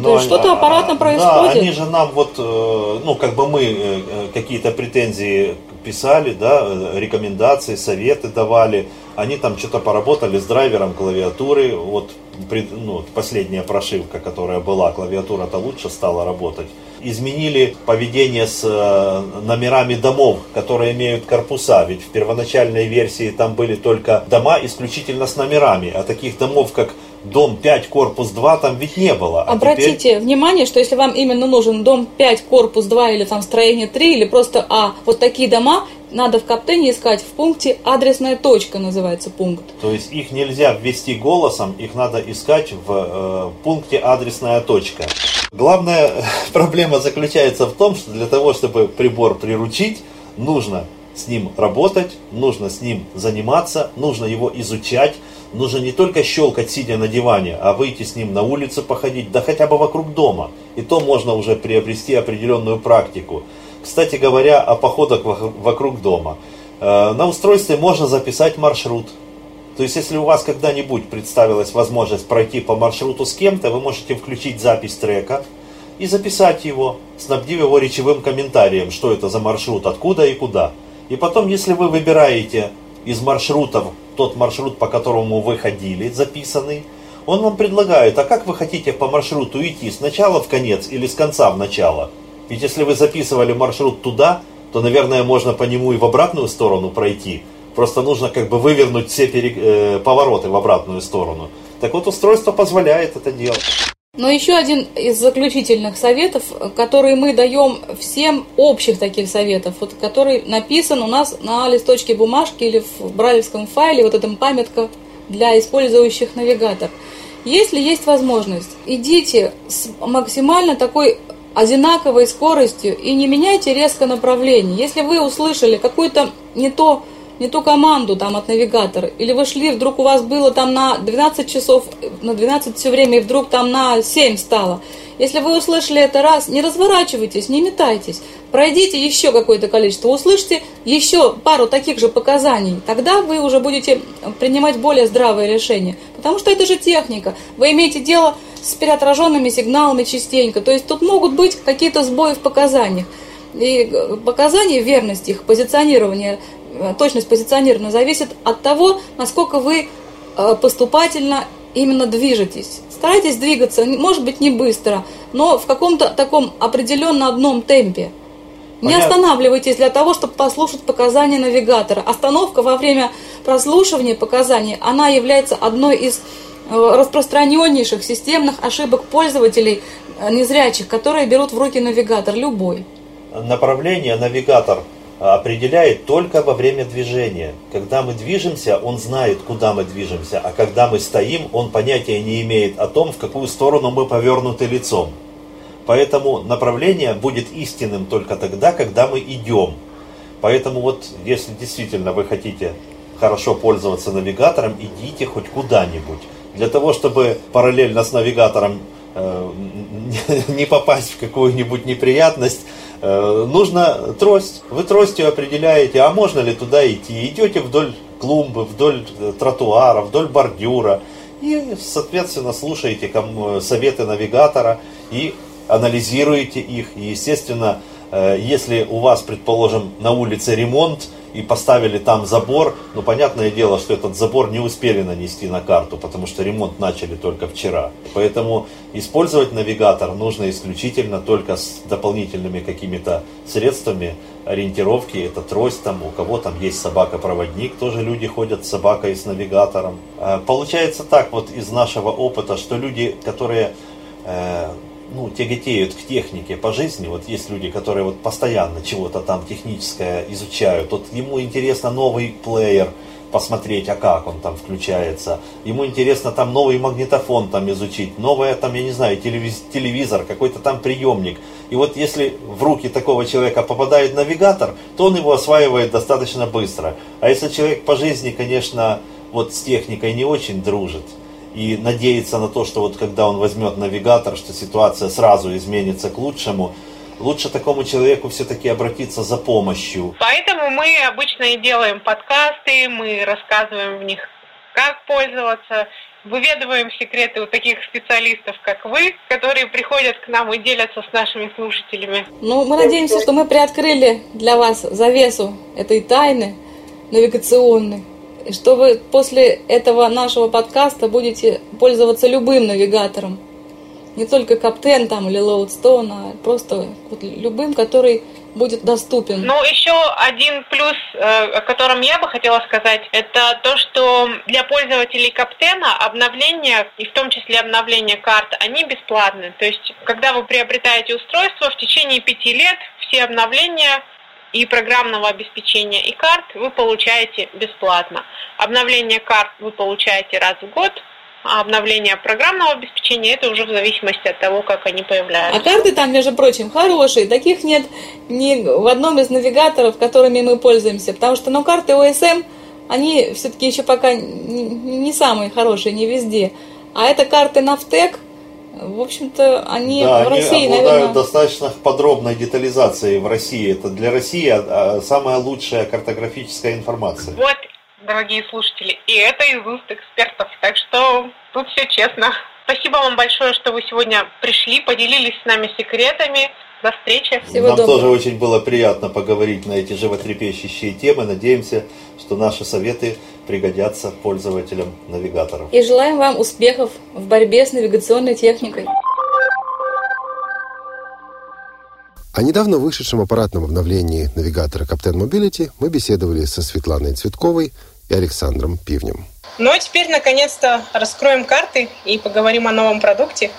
То есть что-то они- аппаратно Да, происходит. они же нам вот, э, ну, как бы мы э, э, какие-то претензии писали, да, рекомендации, советы давали. Они там что-то поработали с драйвером клавиатуры. Вот ну, последняя прошивка, которая была, клавиатура-то лучше стала работать. Изменили поведение с э, номерами домов, которые имеют корпуса. Ведь в первоначальной версии там были только дома исключительно с номерами. А таких домов, как дом 5, корпус 2, там ведь не было. А теперь- Обратите внимание, что если вам именно нужен дом 5, корпус 2 или там строение 3 или просто А, вот такие дома надо в Каптене искать в пункте адресная точка называется пункт. То есть их нельзя ввести голосом, их надо искать в э, пункте адресная точка. Главная проблема заключается в том, что для того, чтобы прибор приручить, нужно с ним работать, нужно с ним заниматься, нужно его изучать, нужно не только щелкать сидя на диване, а выйти с ним на улицу походить, да хотя бы вокруг дома. И то можно уже приобрести определенную практику. Кстати говоря, о походах во- вокруг дома. Э, На устройстве можно записать маршрут. То есть, если у вас когда-нибудь представилась возможность пройти по маршруту с кем-то, вы можете включить запись трека и записать его, снабдив его речевым комментарием, что это за маршрут, откуда и куда. И потом, если вы выбираете из маршрутов тот маршрут, по которому вы ходили, записанный, он вам предлагает, а как вы хотите по маршруту идти, сначала в конец или с конца в начало? Ведь если вы записывали маршрут туда, то, наверное, можно по нему и в обратную сторону пройти. Просто нужно как бы вывернуть все пере- э, повороты в обратную сторону. Так вот, устройство позволяет это делать. Но еще один из заключительных советов, который мы даем всем общих таких советов, вот, который написан у нас на листочке бумажки или в брайлевском файле, вот этом памятка для использующих навигатор. Если есть возможность, идите с максимально такой одинаковой скоростью и не меняйте резко направление. Если вы услышали какую-то не то не ту команду там от навигатора, или вы шли, вдруг у вас было там на 12 часов, на 12 все время, и вдруг там на 7 стало. Если вы услышали это раз, не разворачивайтесь, не метайтесь, пройдите еще какое-то количество, услышьте еще пару таких же показаний, тогда вы уже будете принимать более здравые решения. Потому что это же техника, вы имеете дело с переотраженными сигналами частенько, то есть тут могут быть какие-то сбои в показаниях. И э, показания, верность их, позиционирование, э, точность позиционирования зависит от того, насколько вы э, поступательно именно движетесь. Старайтесь двигаться, может быть, не быстро, но в каком-то таком определенно одном темпе. Не Понятно. останавливайтесь для того, чтобы послушать показания навигатора. Остановка во время прослушивания показаний, она является одной из э, распространеннейших системных ошибок пользователей э, незрячих, которые берут в руки навигатор любой. Направление, навигатор определяет только во время движения. Когда мы движемся, он знает, куда мы движемся, а когда мы стоим, он понятия не имеет о том, в какую сторону мы повернуты лицом. Поэтому направление будет истинным только тогда, когда мы идем. Поэтому вот, если действительно вы хотите хорошо пользоваться навигатором, идите хоть куда-нибудь. Для того, чтобы параллельно с навигатором э, не попасть в какую-нибудь неприятность, нужно трость. Вы тростью определяете, а можно ли туда идти. Идете вдоль клумбы, вдоль э, тротуара, вдоль бордюра. И, соответственно, слушаете советы навигатора и анализируете их. И, естественно, э, если у вас, предположим, на улице ремонт, и поставили там забор, ну, понятное дело, что этот забор не успели нанести на карту, потому что ремонт начали только вчера. Поэтому использовать навигатор нужно исключительно только с дополнительными какими-то средствами ориентировки. Это трость, там, у кого там есть собака-проводник, тоже люди ходят с собакой, с навигатором. А, получается так вот из нашего опыта, что люди, которые э, ну, тяготеют к технике по жизни, вот есть люди, которые вот постоянно чего-то там техническое изучают, вот ему интересно новый плеер посмотреть, а как он там включается, ему интересно там новый магнитофон там изучить, новое там, я не знаю, телевиз, телевизор, какой-то там приемник. И вот если в руки такого человека попадает навигатор, то он его осваивает достаточно быстро. А если человек по жизни, конечно, вот с техникой не очень дружит, и надеяться на то, что вот когда он возьмет навигатор, что ситуация сразу изменится к лучшему, лучше такому человеку все-таки обратиться за помощью. Поэтому мы обычно и делаем подкасты, мы рассказываем в них, как пользоваться, выведываем секреты у таких специалистов, как вы, которые приходят к нам и делятся с нашими слушателями. Ну, мы надеемся, что мы приоткрыли для вас завесу этой тайны навигационной и что вы после этого нашего подкаста будете пользоваться любым навигатором. Не только Каптен там или Лоудстоун, а просто вот любым, который будет доступен. Ну, еще один плюс, э, о котором я бы хотела сказать, это то, что для пользователей Каптена обновления, и в том числе обновления карт, они бесплатны. То есть, когда вы приобретаете устройство, в течение пяти лет все обновления и программного обеспечения и карт вы получаете бесплатно. Обновление карт вы получаете раз в год, а обновление программного обеспечения это уже в зависимости от того, как они появляются. А карты там, между прочим, хорошие. Таких нет ни в одном из навигаторов, которыми мы пользуемся. Потому что ну, карты OSM, они все-таки еще пока не самые хорошие, не везде. А это карты Нафтек, в общем-то, они да, в России, они наверное... достаточно подробной детализацией в России. Это для России а, самая лучшая картографическая информация. Вот, дорогие слушатели, и это из уст экспертов. Так что тут все честно. Спасибо вам большое, что вы сегодня пришли, поделились с нами секретами. До встречи. Всего Нам доброго. тоже очень было приятно поговорить на эти животрепещущие темы. Надеемся, что наши советы пригодятся пользователям навигаторов. И желаем вам успехов в борьбе с навигационной техникой. О недавно вышедшем аппаратном обновлении навигатора Captain Mobility мы беседовали со Светланой Цветковой и Александром Пивнем. Ну а теперь, наконец-то, раскроем карты и поговорим о новом продукте,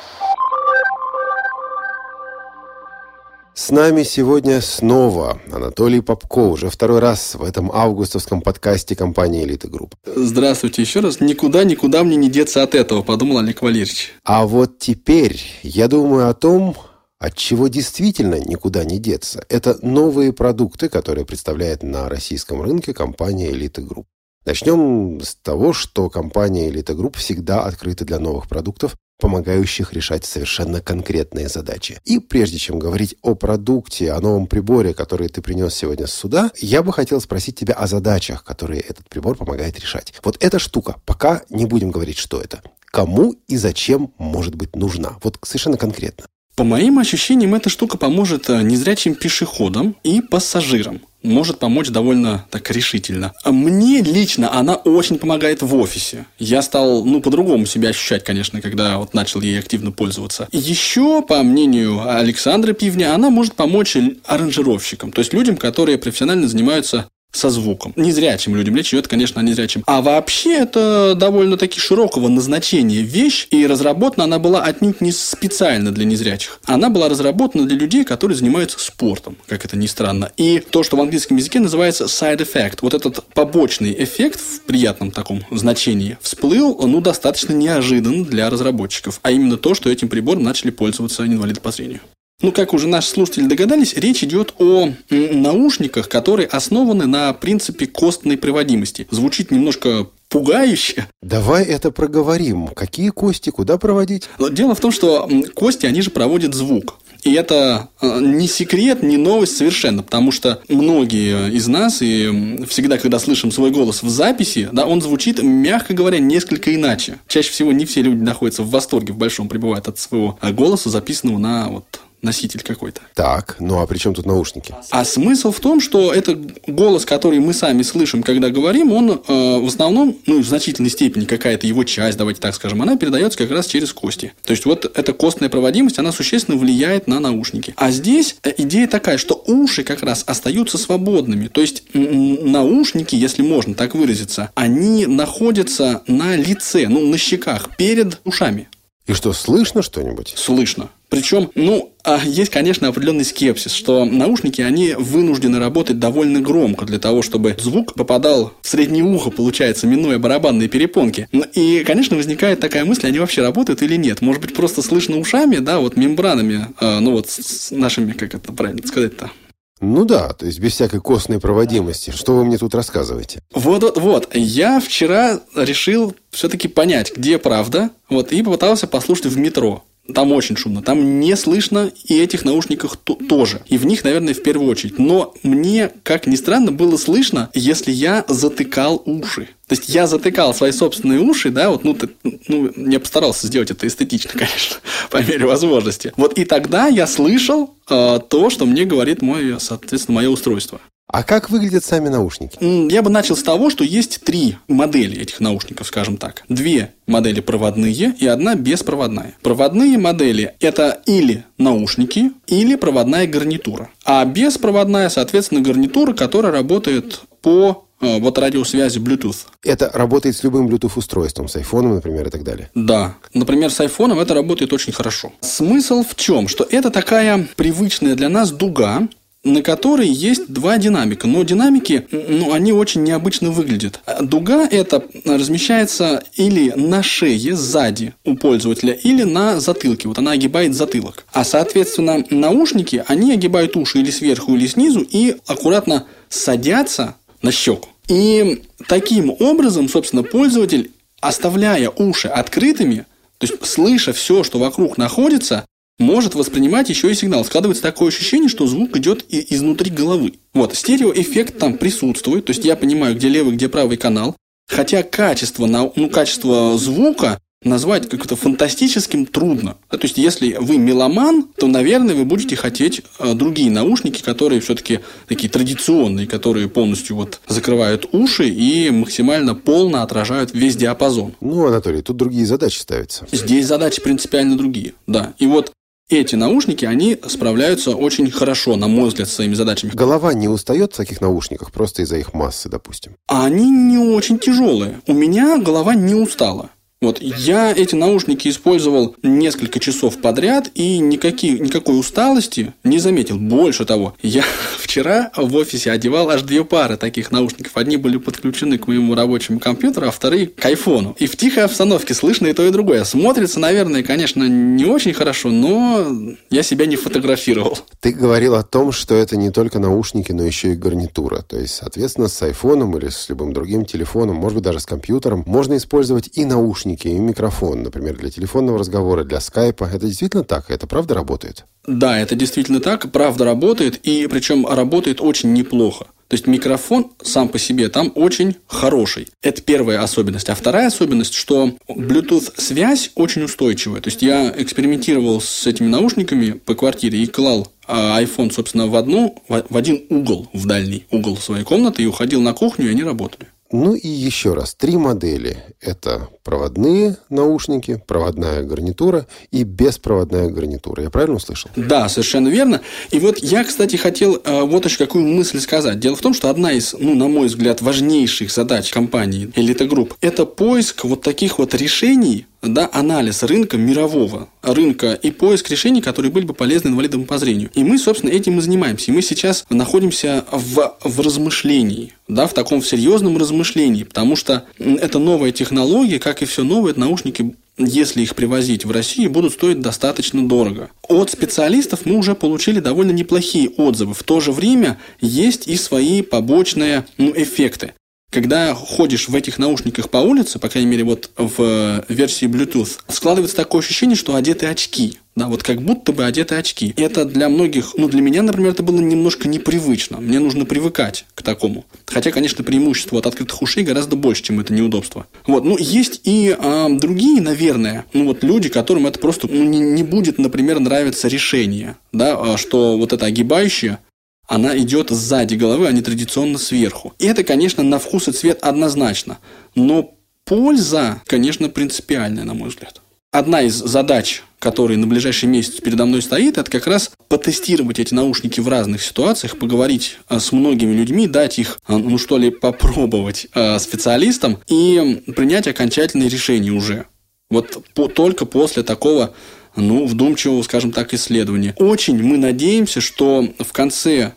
С нами сегодня снова Анатолий Попко, уже второй раз в этом августовском подкасте компании «Элита Групп». Здравствуйте еще раз. Никуда-никуда мне не деться от этого, подумал Олег Валерьевич. А вот теперь я думаю о том, от чего действительно никуда не деться. Это новые продукты, которые представляет на российском рынке компания «Элита Групп». Начнем с того, что компания «Элита Групп» всегда открыта для новых продуктов, помогающих решать совершенно конкретные задачи. И прежде чем говорить о продукте, о новом приборе, который ты принес сегодня сюда, я бы хотел спросить тебя о задачах, которые этот прибор помогает решать. Вот эта штука, пока не будем говорить, что это. Кому и зачем может быть нужна? Вот совершенно конкретно. По моим ощущениям, эта штука поможет э, незрячим пешеходам и пассажирам может помочь довольно так решительно. Мне лично она очень помогает в офисе. Я стал, ну, по-другому себя ощущать, конечно, когда вот начал ей активно пользоваться. Еще, по мнению Александра Пивня, она может помочь аранжировщикам, то есть людям, которые профессионально занимаются со звуком. Незрячим людям. Речь идет, конечно, незрячим. А вообще это довольно-таки широкого назначения вещь, и разработана она была отнюдь не специально для незрячих. Она была разработана для людей, которые занимаются спортом, как это ни странно. И то, что в английском языке называется side effect, вот этот побочный эффект в приятном таком значении всплыл, ну, достаточно неожиданно для разработчиков. А именно то, что этим прибором начали пользоваться инвалиды по зрению. Ну, как уже наши слушатели догадались, речь идет о наушниках, которые основаны на принципе костной проводимости. Звучит немножко пугающе. Давай это проговорим. Какие кости, куда проводить? Дело в том, что кости, они же проводят звук. И это э, не секрет, не новость совершенно, потому что многие из нас, и всегда, когда слышим свой голос в записи, да, он звучит, мягко говоря, несколько иначе. Чаще всего не все люди находятся в восторге, в большом пребывают от своего голоса, записанного на вот носитель какой-то. Так, ну а при чем тут наушники? А смысл в том, что это голос, который мы сами слышим, когда говорим, он э, в основном, ну, в значительной степени какая-то его часть, давайте так скажем, она передается как раз через кости. То есть, вот эта костная проводимость, она существенно влияет на наушники. А здесь э, идея такая, что уши как раз остаются свободными. То есть, наушники, если можно так выразиться, они находятся на лице, ну, на щеках, перед ушами. И что, слышно что-нибудь? Слышно. Причем, ну, а есть, конечно, определенный скепсис, что наушники, они вынуждены работать довольно громко для того, чтобы звук попадал в среднее ухо, получается, минуя барабанные перепонки. Ну, и, конечно, возникает такая мысль, они вообще работают или нет. Может быть, просто слышно ушами, да, вот мембранами, э, ну вот с нашими, как это правильно сказать-то, ну да, то есть без всякой костной проводимости. Что вы мне тут рассказываете? Вот, вот, вот. Я вчера решил все-таки понять, где правда, вот, и попытался послушать в метро. Там очень шумно, там не слышно и этих наушниках тоже. И в них, наверное, в первую очередь. Но мне, как ни странно, было слышно, если я затыкал уши. То есть я затыкал свои собственные уши, да, вот, ну, ты, ну, я постарался сделать это эстетично, конечно, по мере возможности. Вот и тогда я слышал э, то, что мне говорит мой, соответственно, мое устройство. А как выглядят сами наушники? Я бы начал с того, что есть три модели этих наушников, скажем так. Две модели проводные и одна беспроводная. Проводные модели – это или наушники, или проводная гарнитура. А беспроводная, соответственно, гарнитура, которая работает по э, вот радиосвязи Bluetooth. Это работает с любым Bluetooth-устройством, с айфоном, например, и так далее? Да. Например, с айфоном это работает очень хорошо. Смысл в чем? Что это такая привычная для нас дуга, на которой есть два динамика. Но динамики, ну, они очень необычно выглядят. Дуга эта размещается или на шее сзади у пользователя, или на затылке. Вот она огибает затылок. А, соответственно, наушники, они огибают уши или сверху, или снизу и аккуратно садятся на щеку. И таким образом, собственно, пользователь, оставляя уши открытыми, то есть слыша все, что вокруг находится, может воспринимать еще и сигнал. Складывается такое ощущение, что звук идет изнутри головы. Вот, стереоэффект там присутствует, то есть я понимаю, где левый, где правый канал. Хотя качество, ну, качество звука назвать как-то фантастическим трудно. То есть, если вы меломан, то, наверное, вы будете хотеть э, другие наушники, которые все-таки такие традиционные, которые полностью вот закрывают уши и максимально полно отражают весь диапазон. Ну, Анатолий, тут другие задачи ставятся. Здесь задачи принципиально другие, да. И вот эти наушники, они справляются очень хорошо, на мой взгляд, с своими задачами. Голова не устает в таких наушниках просто из-за их массы, допустим? А они не очень тяжелые. У меня голова не устала. Вот, я эти наушники использовал несколько часов подряд и никакие, никакой усталости не заметил. Больше того, я вчера в офисе одевал аж две пары таких наушников. Одни были подключены к моему рабочему компьютеру, а вторые к айфону. И в тихой обстановке слышно и то, и другое. Смотрится, наверное, конечно, не очень хорошо, но я себя не фотографировал. Ты говорил о том, что это не только наушники, но еще и гарнитура. То есть, соответственно, с айфоном или с любым другим телефоном, может быть, даже с компьютером, можно использовать и наушники, наушники и микрофон, например, для телефонного разговора, для скайпа. Это действительно так? Это правда работает? Да, это действительно так, правда работает, и причем работает очень неплохо. То есть микрофон сам по себе там очень хороший. Это первая особенность. А вторая особенность, что Bluetooth-связь очень устойчивая. То есть я экспериментировал с этими наушниками по квартире и клал а, iPhone, собственно, в одну, в один угол, в дальний угол своей комнаты и уходил на кухню, и они работали. Ну и еще раз, три модели. Это проводные наушники, проводная гарнитура и беспроводная гарнитура. Я правильно услышал? Да, совершенно верно. И вот я, кстати, хотел э, вот еще какую мысль сказать. Дело в том, что одна из, ну, на мой взгляд, важнейших задач компании Elite Group – это поиск вот таких вот решений, да, анализ рынка мирового рынка и поиск решений, которые были бы полезны инвалидам по зрению. И мы, собственно, этим и занимаемся. И мы сейчас находимся в, в размышлении, да, в таком серьезном размышлении, потому что это новая технология, как и все новое, наушники если их привозить в Россию, будут стоить достаточно дорого. От специалистов мы уже получили довольно неплохие отзывы. В то же время есть и свои побочные ну, эффекты. Когда ходишь в этих наушниках по улице, по крайней мере, вот в версии Bluetooth, складывается такое ощущение, что одеты очки. Да, вот как будто бы одеты очки. Это для многих, ну, для меня, например, это было немножко непривычно. Мне нужно привыкать к такому. Хотя, конечно, преимущество от открытых ушей гораздо больше, чем это неудобство. Вот, ну, есть и а, другие, наверное, ну, вот люди, которым это просто ну, не, не будет, например, нравиться решение, да, а, что вот это огибающее она идет сзади головы, а не традиционно сверху. И это, конечно, на вкус и цвет однозначно. Но польза, конечно, принципиальная, на мой взгляд. Одна из задач, которые на ближайший месяц передо мной стоит, это как раз потестировать эти наушники в разных ситуациях, поговорить а, с многими людьми, дать их, а, ну что ли, попробовать а, специалистам и принять окончательное решение уже. Вот по, только после такого ну, вдумчивого, скажем так, исследования. Очень мы надеемся, что в конце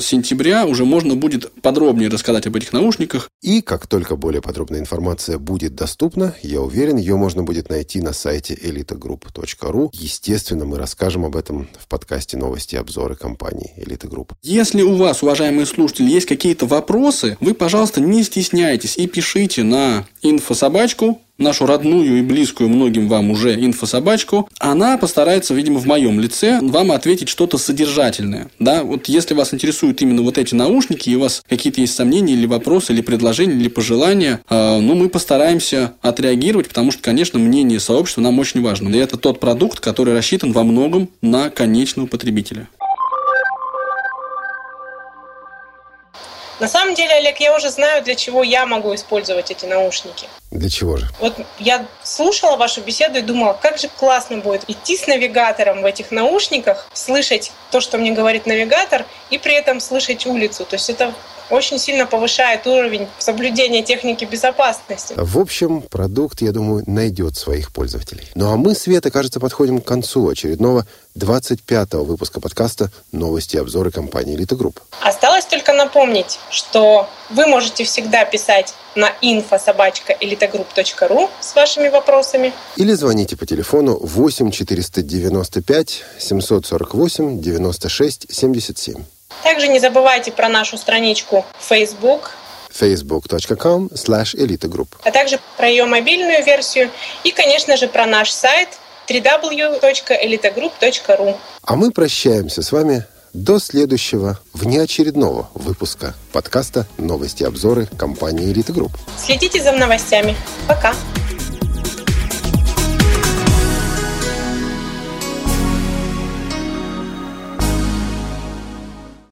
сентября уже можно будет подробнее рассказать об этих наушниках. И как только более подробная информация будет доступна, я уверен, ее можно будет найти на сайте elitagroup.ru. Естественно, мы расскажем об этом в подкасте «Новости и обзоры» компании Elite Group. Если у вас, уважаемые слушатели, есть какие-то вопросы, вы, пожалуйста, не стесняйтесь и пишите на инфособачку нашу родную и близкую многим вам уже инфособачку, она постарается, видимо, в моем лице вам ответить что-то содержательное. Да, вот если вас интересуют именно вот эти наушники, и у вас какие-то есть сомнения или вопросы, или предложения, или пожелания, э, ну, мы постараемся отреагировать, потому что, конечно, мнение сообщества нам очень важно. И это тот продукт, который рассчитан во многом на конечного потребителя. На самом деле, Олег, я уже знаю, для чего я могу использовать эти наушники. Для чего же? Вот я слушала вашу беседу и думала, как же классно будет идти с навигатором в этих наушниках, слышать то, что мне говорит навигатор, и при этом слышать улицу. То есть это очень сильно повышает уровень соблюдения техники безопасности. В общем, продукт, я думаю, найдет своих пользователей. Ну а мы, Света, кажется, подходим к концу очередного 25-го выпуска подкаста «Новости и обзоры компании «Элита Групп». Осталось только напомнить, что вы можете всегда писать на info собачка elitagroup.ru с вашими вопросами. Или звоните по телефону 8 495 748 96 77. Также не забывайте про нашу страничку Facebook, facebook.com slash elitagroup. а также про ее мобильную версию и, конечно же, про наш сайт www.elitagroup.ru. А мы прощаемся с вами до следующего внеочередного выпуска подкаста «Новости и обзоры» компании «Элита Групп». Следите за новостями. Пока!